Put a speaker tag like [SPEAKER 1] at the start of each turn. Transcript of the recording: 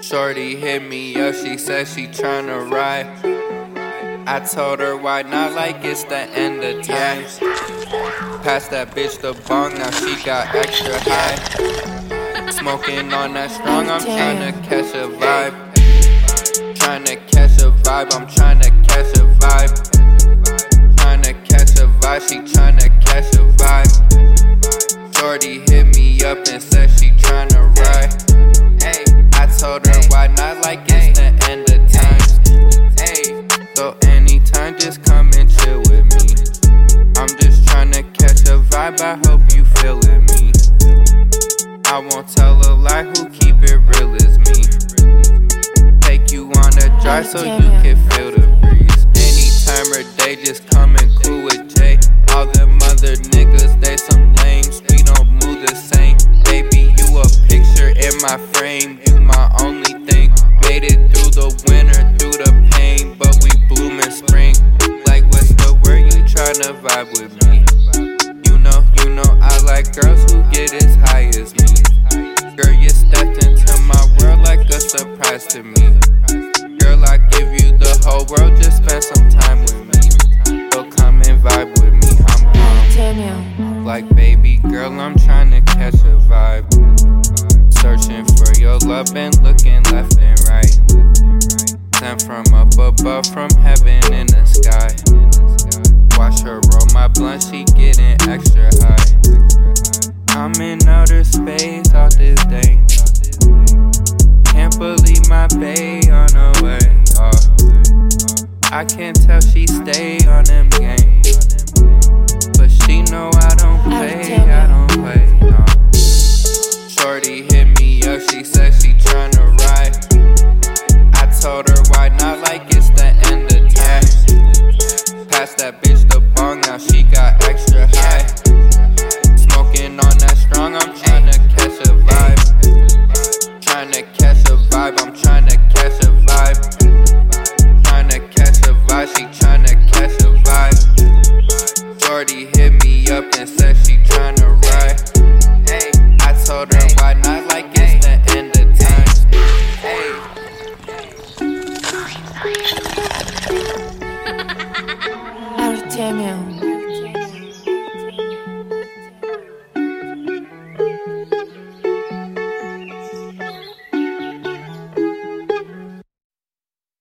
[SPEAKER 1] Shorty hit me up, she said she tryna ride. I told her why not, like it's the end of times. Pass that bitch the bong, now she got extra high. Smoking on that strong, I'm tryna catch a vibe. Tryna catch a vibe, I'm tryna catch a vibe. Tryna catch a vibe, she tryna catch a vibe. Shorty hit me up and said she tryna ride. Told her why not, like it's the end of times. Hey, so anytime, just come and chill with me. I'm just tryna catch a vibe, I hope you feelin' me. I won't tell a lie, who keep it real is me. Take you on a drive so you can feel the breeze. Any time or day, just You know, I like girls who get as high as me. Girl, you stepped into my world like a surprise to me. Girl, I give you the whole world, just spend some time with me. So come and vibe with me, I'm on. Like baby girl, I'm trying to catch a vibe. Searching for your love and looking left and right. Sent from up above, from I'm in outer space all this day. Can't believe my bae on her way. Oh. I can't tell she stay on them games. But she know I don't play, I don't play, no. Shorty hit me up, she said she tryna ride. I told her why not, like it's the end of time. Pass that bitch the bong, now she got Oh,
[SPEAKER 2] Artemio.